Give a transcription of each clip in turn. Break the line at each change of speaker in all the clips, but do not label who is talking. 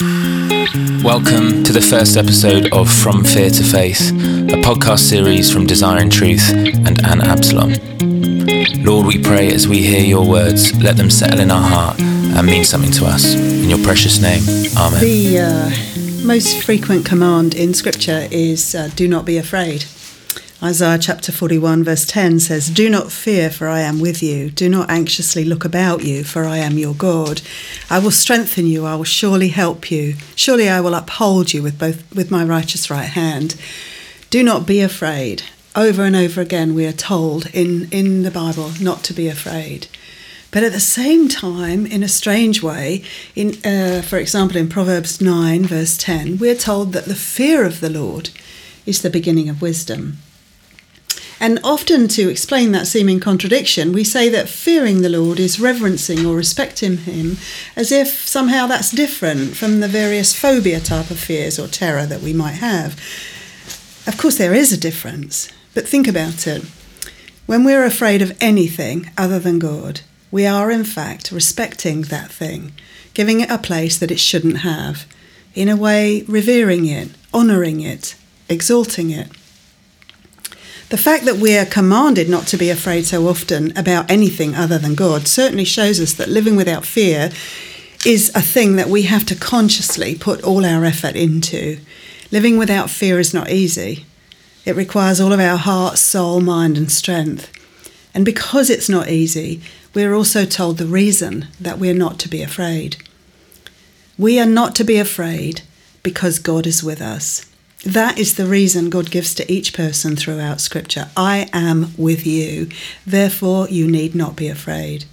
Welcome to the first episode of From Fear to Faith, a podcast series from Desiring Truth and Ann Absolom. Lord, we pray as we hear your words, let them settle in our heart and mean something to us. In your precious name, Amen.
The uh, most frequent command in Scripture is uh, do not be afraid. Isaiah chapter 41, verse 10 says, Do not fear, for I am with you. Do not anxiously look about you, for I am your God. I will strengthen you. I will surely help you. Surely I will uphold you with both with my righteous right hand. Do not be afraid. Over and over again, we are told in, in the Bible not to be afraid. But at the same time, in a strange way, in, uh, for example, in Proverbs 9, verse 10, we're told that the fear of the Lord is the beginning of wisdom. And often, to explain that seeming contradiction, we say that fearing the Lord is reverencing or respecting Him as if somehow that's different from the various phobia type of fears or terror that we might have. Of course, there is a difference, but think about it. When we're afraid of anything other than God, we are in fact respecting that thing, giving it a place that it shouldn't have, in a way, revering it, honouring it, exalting it. The fact that we are commanded not to be afraid so often about anything other than God certainly shows us that living without fear is a thing that we have to consciously put all our effort into. Living without fear is not easy. It requires all of our heart, soul, mind, and strength. And because it's not easy, we're also told the reason that we're not to be afraid. We are not to be afraid because God is with us. That is the reason God gives to each person throughout Scripture I am with you, therefore you need not be afraid.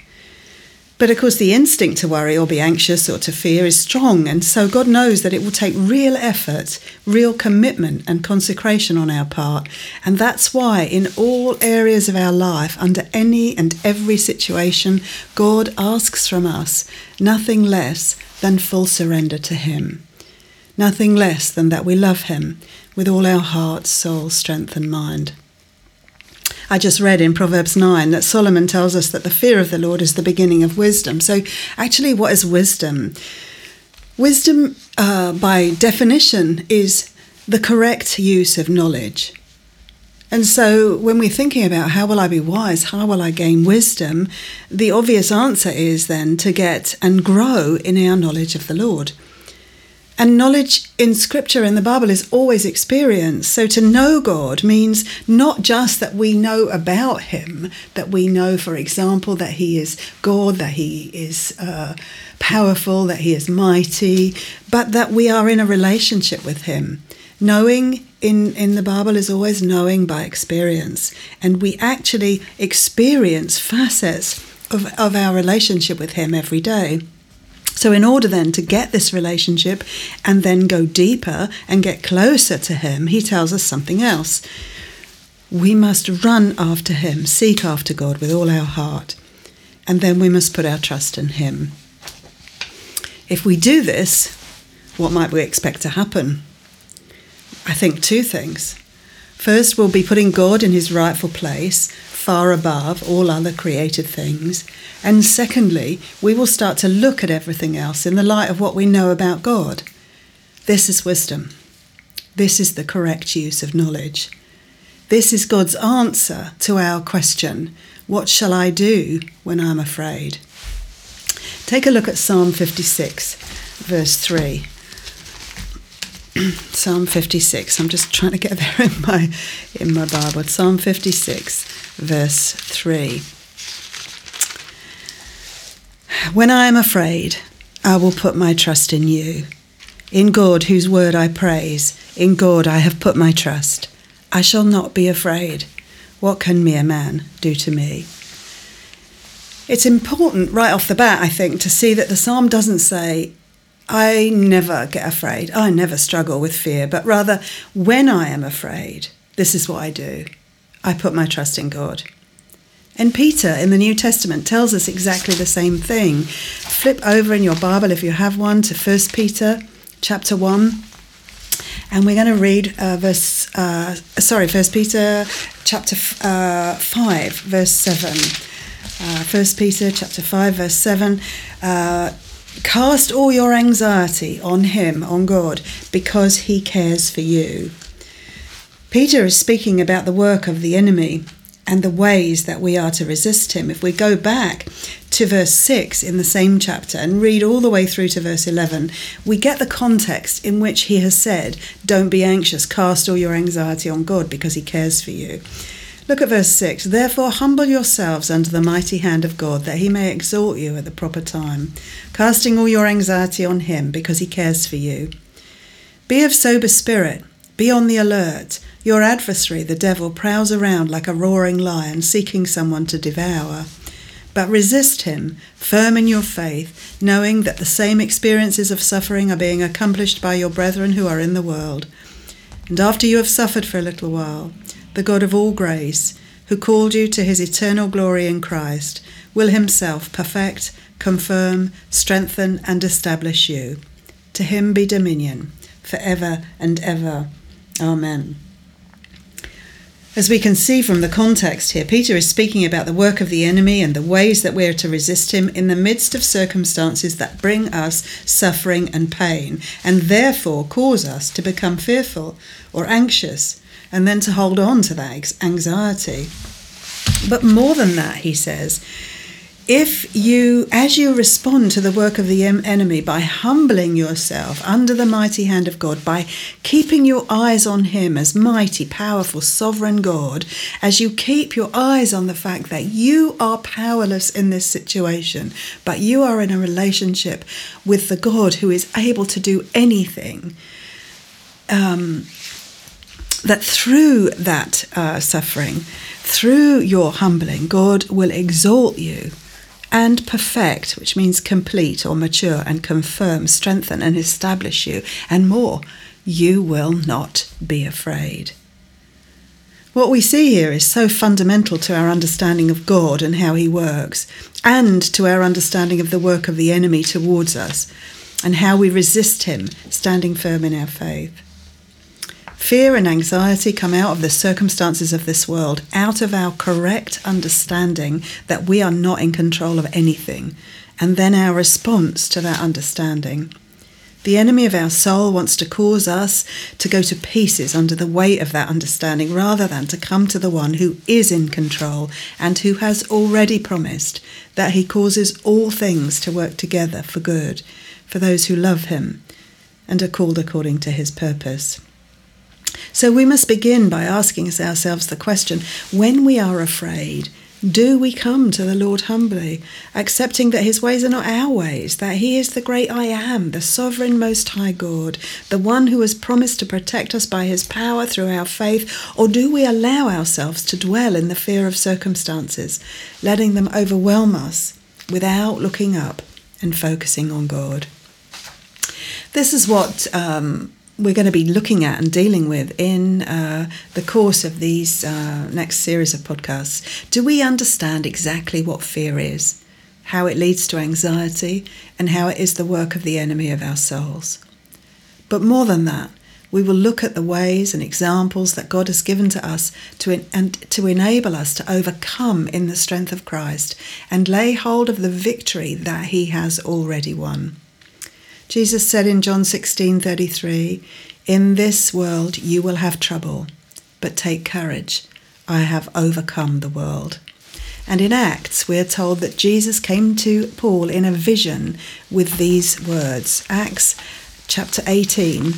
But of course, the instinct to worry or be anxious or to fear is strong, and so God knows that it will take real effort, real commitment, and consecration on our part. And that's why, in all areas of our life, under any and every situation, God asks from us nothing less than full surrender to Him nothing less than that we love Him with all our heart, soul, strength, and mind. I just read in Proverbs 9 that Solomon tells us that the fear of the Lord is the beginning of wisdom. So, actually, what is wisdom? Wisdom, uh, by definition, is the correct use of knowledge. And so, when we're thinking about how will I be wise, how will I gain wisdom, the obvious answer is then to get and grow in our knowledge of the Lord. And knowledge in scripture in the Bible is always experience. So to know God means not just that we know about Him, that we know, for example, that He is God, that He is uh, powerful, that He is mighty, but that we are in a relationship with Him. Knowing in, in the Bible is always knowing by experience. And we actually experience facets of, of our relationship with Him every day. So, in order then to get this relationship and then go deeper and get closer to Him, He tells us something else. We must run after Him, seek after God with all our heart, and then we must put our trust in Him. If we do this, what might we expect to happen? I think two things. First, we'll be putting God in his rightful place, far above all other created things. And secondly, we will start to look at everything else in the light of what we know about God. This is wisdom. This is the correct use of knowledge. This is God's answer to our question What shall I do when I'm afraid? Take a look at Psalm 56, verse 3. Psalm 56. I'm just trying to get there in my in my Bible. Psalm 56, verse 3. When I am afraid, I will put my trust in you. In God, whose word I praise, in God I have put my trust. I shall not be afraid. What can mere man do to me? It's important right off the bat, I think, to see that the psalm doesn't say, I never get afraid. I never struggle with fear, but rather, when I am afraid, this is what I do I put my trust in God. And Peter in the New Testament tells us exactly the same thing. Flip over in your Bible, if you have one, to 1 Peter chapter 1. And we're going to read uh, verse, uh, sorry, 1 Peter chapter uh, 5, verse 7. Uh, 1 Peter chapter 5, verse 7. Uh, Cast all your anxiety on Him, on God, because He cares for you. Peter is speaking about the work of the enemy and the ways that we are to resist him. If we go back to verse 6 in the same chapter and read all the way through to verse 11, we get the context in which he has said, Don't be anxious, cast all your anxiety on God because he cares for you. Look at verse 6. Therefore, humble yourselves under the mighty hand of God, that he may exhort you at the proper time, casting all your anxiety on him because he cares for you. Be of sober spirit, be on the alert. Your adversary, the devil, prowls around like a roaring lion, seeking someone to devour. But resist him, firm in your faith, knowing that the same experiences of suffering are being accomplished by your brethren who are in the world. And after you have suffered for a little while, the God of all grace, who called you to his eternal glory in Christ, will himself perfect, confirm, strengthen, and establish you. To him be dominion, for ever and ever. Amen. As we can see from the context here, Peter is speaking about the work of the enemy and the ways that we are to resist him in the midst of circumstances that bring us suffering and pain, and therefore cause us to become fearful or anxious, and then to hold on to that anxiety. But more than that, he says, if you, as you respond to the work of the enemy by humbling yourself under the mighty hand of God, by keeping your eyes on Him as mighty, powerful, sovereign God, as you keep your eyes on the fact that you are powerless in this situation, but you are in a relationship with the God who is able to do anything. Um, that through that uh, suffering, through your humbling, God will exalt you and perfect, which means complete or mature, and confirm, strengthen, and establish you, and more. You will not be afraid. What we see here is so fundamental to our understanding of God and how He works, and to our understanding of the work of the enemy towards us, and how we resist Him, standing firm in our faith. Fear and anxiety come out of the circumstances of this world, out of our correct understanding that we are not in control of anything, and then our response to that understanding. The enemy of our soul wants to cause us to go to pieces under the weight of that understanding rather than to come to the one who is in control and who has already promised that he causes all things to work together for good for those who love him and are called according to his purpose. So we must begin by asking ourselves the question when we are afraid, do we come to the Lord humbly, accepting that His ways are not our ways, that He is the great I am, the sovereign Most High God, the one who has promised to protect us by His power through our faith? Or do we allow ourselves to dwell in the fear of circumstances, letting them overwhelm us without looking up and focusing on God? This is what um, we're going to be looking at and dealing with in uh, the course of these uh, next series of podcasts. Do we understand exactly what fear is, how it leads to anxiety, and how it is the work of the enemy of our souls? But more than that, we will look at the ways and examples that God has given to us to en- and to enable us to overcome in the strength of Christ and lay hold of the victory that He has already won. Jesus said in John 16:33, "In this world you will have trouble, but take courage. I have overcome the world." And in Acts, we are told that Jesus came to Paul in a vision with these words. Acts chapter 18,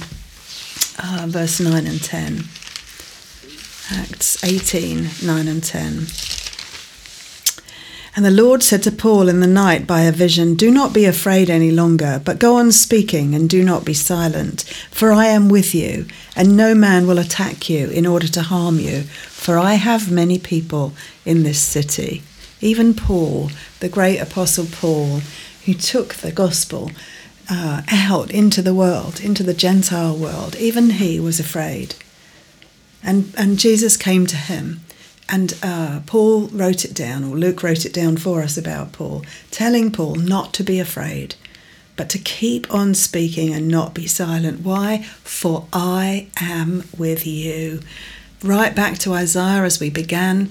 uh, verse 9 and 10. Acts 18, 9 and 10. And the Lord said to Paul in the night by a vision, Do not be afraid any longer, but go on speaking and do not be silent, for I am with you, and no man will attack you in order to harm you, for I have many people in this city. Even Paul, the great apostle Paul, who took the gospel uh, out into the world, into the Gentile world, even he was afraid. And, and Jesus came to him and uh, Paul wrote it down, or Luke wrote it down for us about Paul, telling Paul not to be afraid, but to keep on speaking and not be silent. Why? For I am with you. Right back to Isaiah as we began.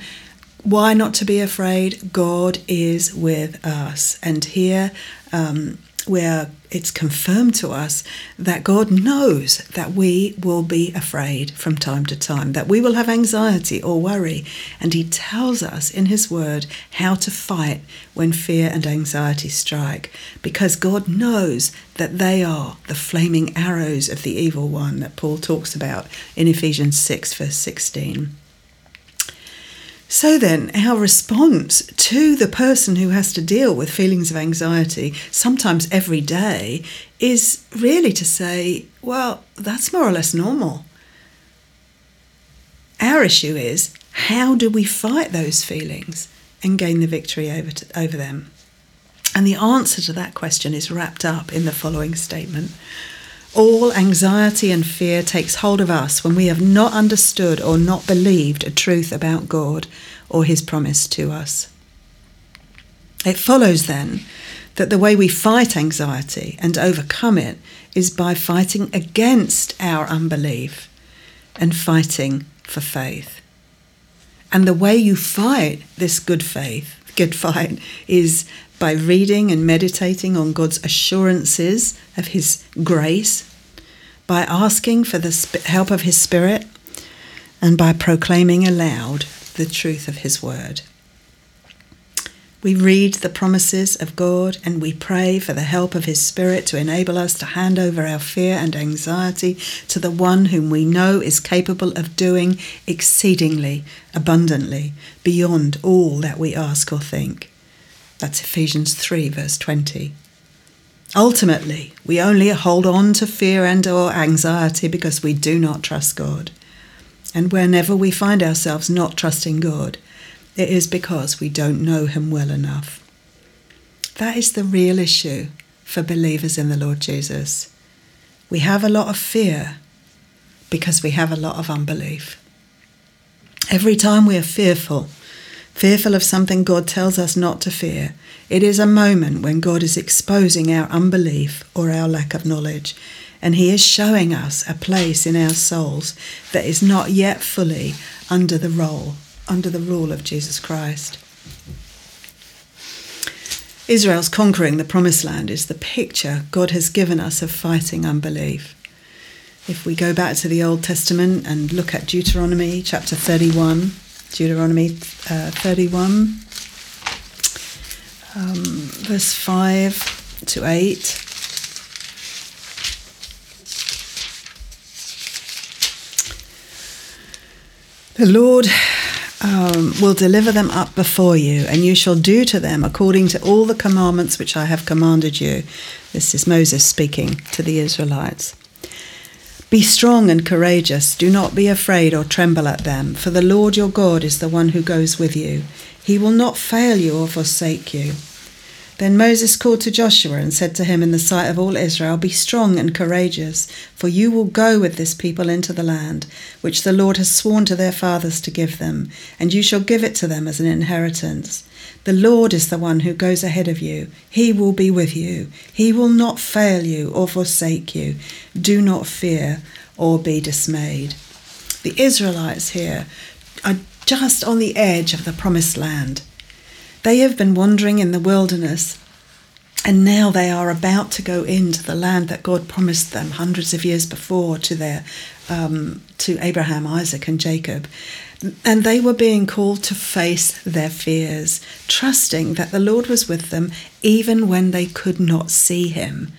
Why not to be afraid? God is with us. And here, um, where it's confirmed to us that God knows that we will be afraid from time to time, that we will have anxiety or worry, and He tells us in His Word how to fight when fear and anxiety strike, because God knows that they are the flaming arrows of the evil one that Paul talks about in Ephesians 6, verse 16. So then, our response to the person who has to deal with feelings of anxiety, sometimes every day, is really to say, well, that's more or less normal. Our issue is how do we fight those feelings and gain the victory over, to, over them? And the answer to that question is wrapped up in the following statement all anxiety and fear takes hold of us when we have not understood or not believed a truth about God or His promise to us. It follows then that the way we fight anxiety and overcome it is by fighting against our unbelief and fighting for faith. And the way you fight this good faith, good fight, is by reading and meditating on God's assurances of His grace, by asking for the help of His Spirit, and by proclaiming aloud the truth of His Word. We read the promises of God and we pray for the help of His Spirit to enable us to hand over our fear and anxiety to the one whom we know is capable of doing exceedingly abundantly beyond all that we ask or think. That's Ephesians 3, verse 20. Ultimately, we only hold on to fear and or anxiety because we do not trust God. And whenever we find ourselves not trusting God, it is because we don't know Him well enough. That is the real issue for believers in the Lord Jesus. We have a lot of fear because we have a lot of unbelief. Every time we are fearful, fearful of something God tells us not to fear, it is a moment when God is exposing our unbelief or our lack of knowledge, and He is showing us a place in our souls that is not yet fully under the role, under the rule of Jesus Christ. Israel's conquering the promised land is the picture God has given us of fighting unbelief. If we go back to the Old Testament and look at Deuteronomy chapter 31, Deuteronomy uh, 31, um, verse 5 to 8. The Lord um, will deliver them up before you, and you shall do to them according to all the commandments which I have commanded you. This is Moses speaking to the Israelites. Be strong and courageous. Do not be afraid or tremble at them, for the Lord your God is the one who goes with you. He will not fail you or forsake you. Then Moses called to Joshua and said to him in the sight of all Israel, Be strong and courageous, for you will go with this people into the land, which the Lord has sworn to their fathers to give them, and you shall give it to them as an inheritance. The Lord is the one who goes ahead of you. He will be with you. He will not fail you or forsake you. Do not fear or be dismayed. The Israelites here are just on the edge of the promised land. They have been wandering in the wilderness, and now they are about to go into the land that God promised them hundreds of years before to their um, to Abraham, Isaac, and Jacob. And they were being called to face their fears, trusting that the Lord was with them even when they could not see Him.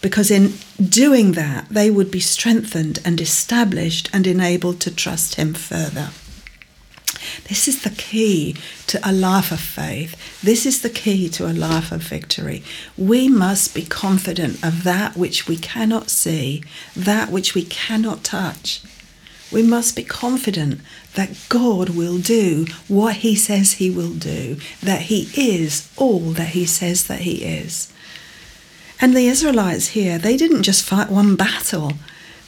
Because in doing that, they would be strengthened and established and enabled to trust Him further. This is the key to a life of faith. This is the key to a life of victory. We must be confident of that which we cannot see, that which we cannot touch. We must be confident that God will do what He says He will do, that He is all that He says that He is. And the Israelites here, they didn't just fight one battle.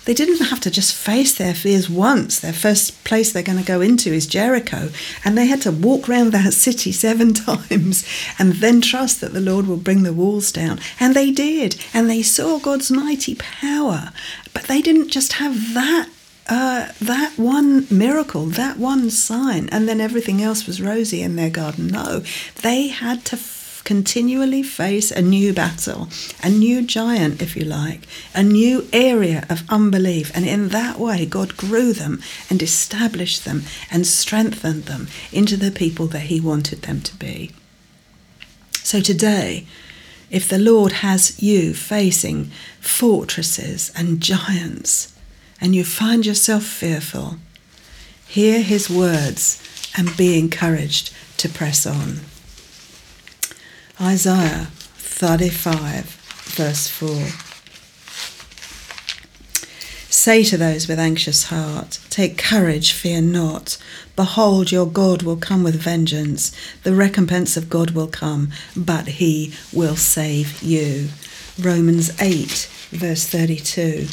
They didn't have to just face their fears once. Their first place they're going to go into is Jericho. And they had to walk around that city seven times and then trust that the Lord will bring the walls down. And they did. And they saw God's mighty power. But they didn't just have that. Uh, that one miracle, that one sign, and then everything else was rosy in their garden. No, they had to continually face a new battle, a new giant, if you like, a new area of unbelief. And in that way, God grew them and established them and strengthened them into the people that He wanted them to be. So today, if the Lord has you facing fortresses and giants, and you find yourself fearful, hear His words and be encouraged to press on. Isaiah 35, verse 4. Say to those with anxious heart, Take courage, fear not. Behold, your God will come with vengeance. The recompense of God will come, but he will save you. Romans 8, verse 32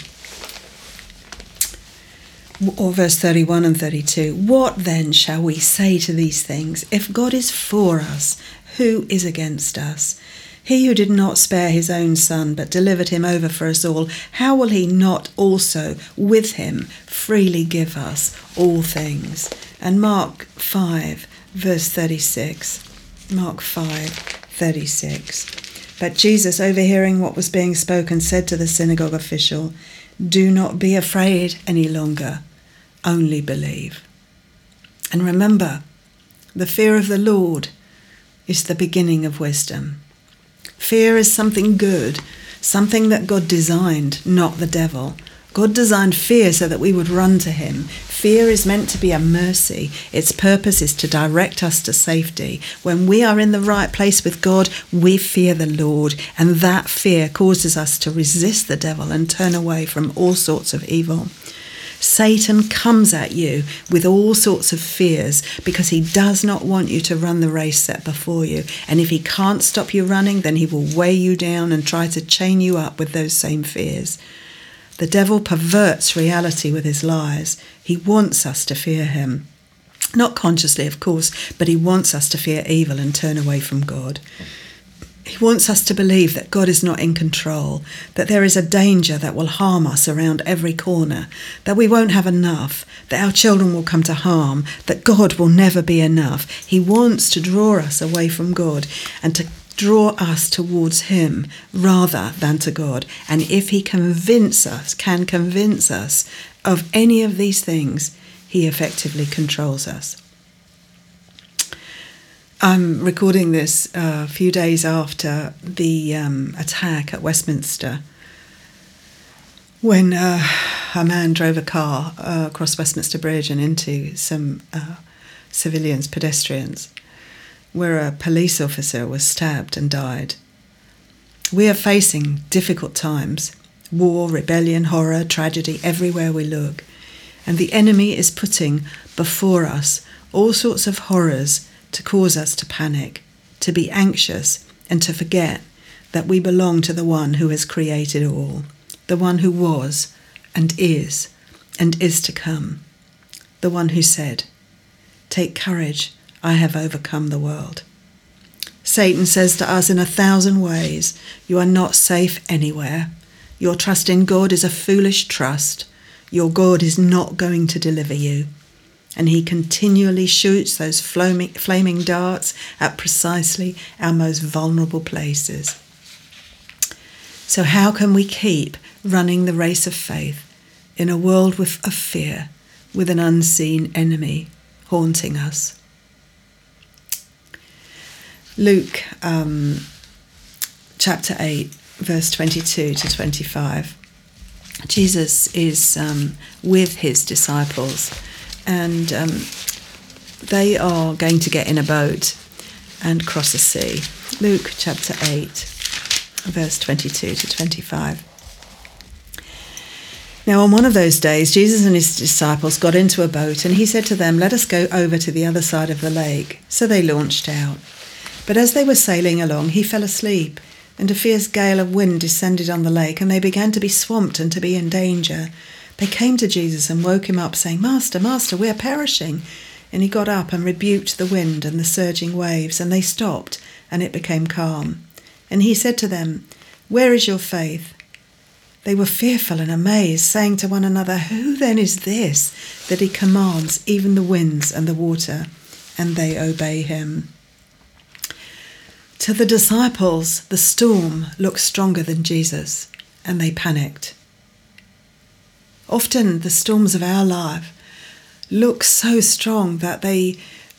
or verse 31 and 32 What then shall we say to these things? If God is for us, who is against us? He who did not spare his own son, but delivered him over for us all, how will he not also with him freely give us all things? And Mark 5, verse 36. Mark 5, 36. But Jesus, overhearing what was being spoken, said to the synagogue official, Do not be afraid any longer only believe. And remember, the fear of the Lord is the beginning of wisdom. Fear is something good, something that God designed, not the devil. God designed fear so that we would run to Him. Fear is meant to be a mercy. Its purpose is to direct us to safety. When we are in the right place with God, we fear the Lord, and that fear causes us to resist the devil and turn away from all sorts of evil. Satan comes at you with all sorts of fears because he does not want you to run the race set before you. And if he can't stop you running, then he will weigh you down and try to chain you up with those same fears. The devil perverts reality with his lies. He wants us to fear him. Not consciously, of course, but he wants us to fear evil and turn away from God. He wants us to believe that God is not in control, that there is a danger that will harm us around every corner, that we won't have enough, that our children will come to harm, that God will never be enough. He wants to draw us away from God and to draw us towards him rather than to God. And if he convince us, can convince us of any of these things, he effectively controls us. I'm recording this a few days after the um, attack at Westminster when uh, a man drove a car uh, across Westminster Bridge and into some uh, civilians, pedestrians, where a police officer was stabbed and died. We are facing difficult times war, rebellion, horror, tragedy everywhere we look. And the enemy is putting before us all sorts of horrors to cause us to panic, to be anxious, and to forget that we belong to the one who has created all, the one who was and is and is to come, the one who said, Take courage, I have overcome the world. Satan says to us in a thousand ways, You are not safe anywhere. Your trust in God is a foolish trust. Your God is not going to deliver you and he continually shoots those flaming darts at precisely our most vulnerable places. So, how can we keep running the race of faith in a world with, of fear, with an unseen enemy haunting us? Luke um, chapter 8, verse 22 to 25. Jesus is um, with his disciples and um, they are going to get in a boat and cross the sea. Luke chapter 8, verse 22 to 25. Now, on one of those days, Jesus and his disciples got into a boat, and he said to them, Let us go over to the other side of the lake. So they launched out. But as they were sailing along, he fell asleep, and a fierce gale of wind descended on the lake, and they began to be swamped and to be in danger. They came to Jesus and woke him up, saying, Master, Master, we are perishing. And he got up and rebuked the wind and the surging waves, and they stopped, and it became calm. And he said to them, Where is your faith? They were fearful and amazed, saying to one another, Who then is this that he commands even the winds and the water, and they obey him? To the disciples, the storm looked stronger than Jesus, and they panicked. Often, the storms of our life look so strong that they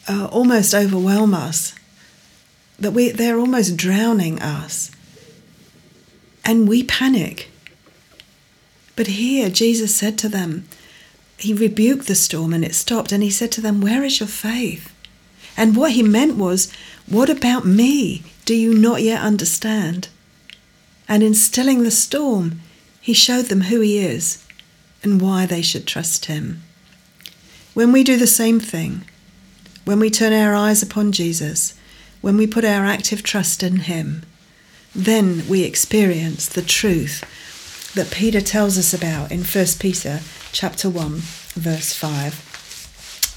uh, almost overwhelm us, that we, they're almost drowning us. And we panic. But here, Jesus said to them, He rebuked the storm and it stopped, and He said to them, Where is your faith? And what He meant was, What about me? Do you not yet understand? And in stilling the storm, He showed them who He is and why they should trust Him. When we do the same thing, when we turn our eyes upon Jesus, when we put our active trust in Him, then we experience the truth that Peter tells us about in 1 Peter chapter 1, verse 5.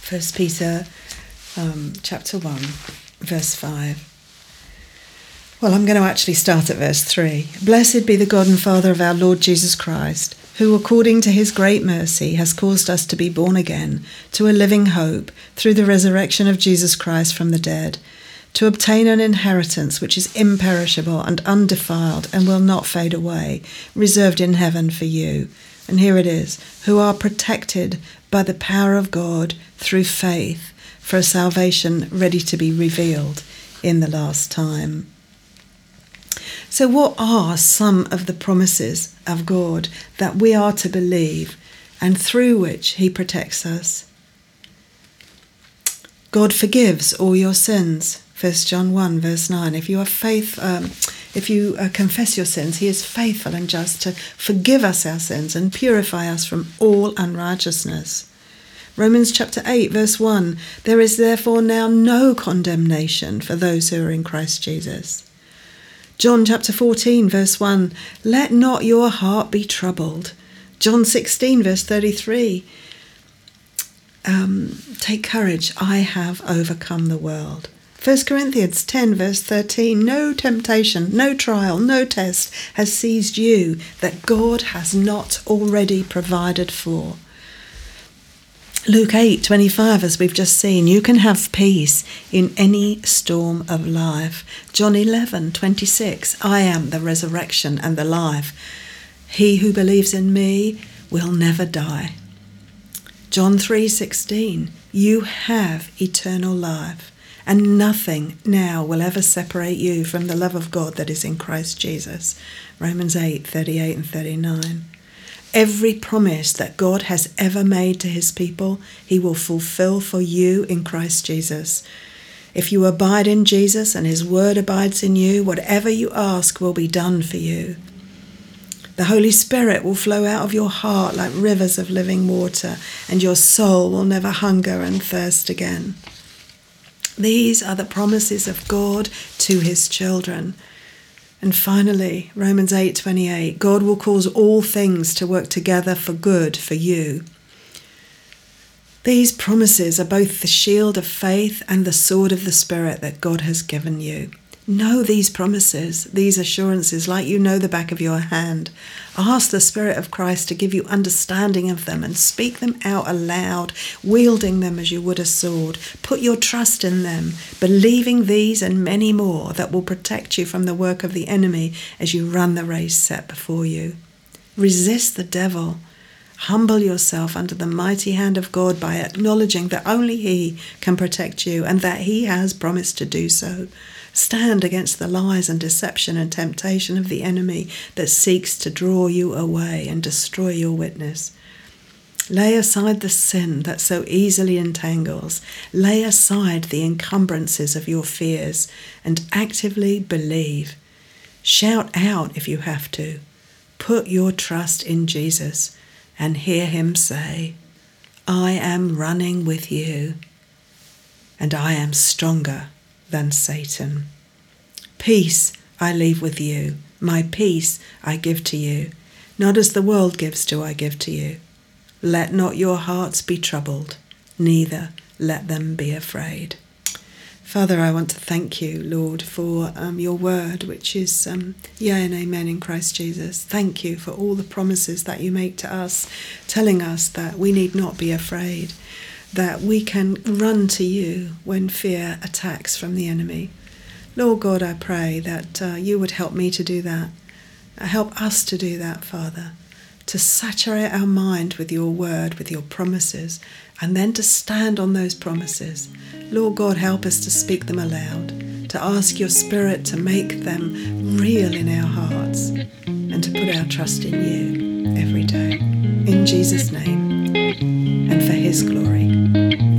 1 Peter um, chapter 1, verse 5. Well, I'm going to actually start at verse 3. Blessed be the God and Father of our Lord Jesus Christ, who, according to his great mercy, has caused us to be born again to a living hope through the resurrection of Jesus Christ from the dead to obtain an inheritance which is imperishable and undefiled and will not fade away, reserved in heaven for you. And here it is who are protected by the power of God through faith for a salvation ready to be revealed in the last time. So, what are some of the promises of God that we are to believe and through which He protects us? God forgives all your sins. First John 1 verse 9 if you are faith um, if you uh, confess your sins he is faithful and just to forgive us our sins and purify us from all unrighteousness Romans chapter 8 verse 1 there is therefore now no condemnation for those who are in Christ Jesus John chapter 14 verse 1 let not your heart be troubled John 16 verse 33 um, take courage I have overcome the world 1 Corinthians 10, verse 13 No temptation, no trial, no test has seized you that God has not already provided for. Luke 8, 25, as we've just seen, you can have peace in any storm of life. John 11, 26, I am the resurrection and the life. He who believes in me will never die. John 3, 16, you have eternal life and nothing now will ever separate you from the love of God that is in Christ Jesus. Romans 8 38 and 39. Every promise that God has ever made to his people, he will fulfill for you in Christ Jesus. If you abide in Jesus and his word abides in you, whatever you ask will be done for you. The Holy Spirit will flow out of your heart like rivers of living water, and your soul will never hunger and thirst again. These are the promises of God to his children. And finally, Romans 8:28, God will cause all things to work together for good for you. These promises are both the shield of faith and the sword of the spirit that God has given you. Know these promises, these assurances, like you know the back of your hand. Ask the Spirit of Christ to give you understanding of them and speak them out aloud, wielding them as you would a sword. Put your trust in them, believing these and many more that will protect you from the work of the enemy as you run the race set before you. Resist the devil. Humble yourself under the mighty hand of God by acknowledging that only He can protect you and that He has promised to do so. Stand against the lies and deception and temptation of the enemy that seeks to draw you away and destroy your witness. Lay aside the sin that so easily entangles. Lay aside the encumbrances of your fears and actively believe. Shout out if you have to. Put your trust in Jesus and hear him say, I am running with you and I am stronger than Satan. Peace I leave with you, my peace I give to you. Not as the world gives do I give to you. Let not your hearts be troubled, neither let them be afraid. Father, I want to thank you, Lord, for um, your word, which is um, yea and amen in Christ Jesus. Thank you for all the promises that you make to us, telling us that we need not be afraid, that we can run to you when fear attacks from the enemy. Lord God, I pray that uh, you would help me to do that. Uh, help us to do that, Father, to saturate our mind with your word, with your promises, and then to stand on those promises. Lord God, help us to speak them aloud, to ask your Spirit to make them real in our hearts, and to put our trust in you every day. In Jesus' name, his glory.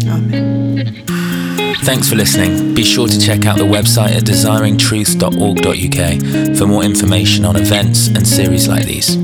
Amen.
Thanks for listening. Be sure to check out the website at desiringtruth.org.uk for more information on events and series like these.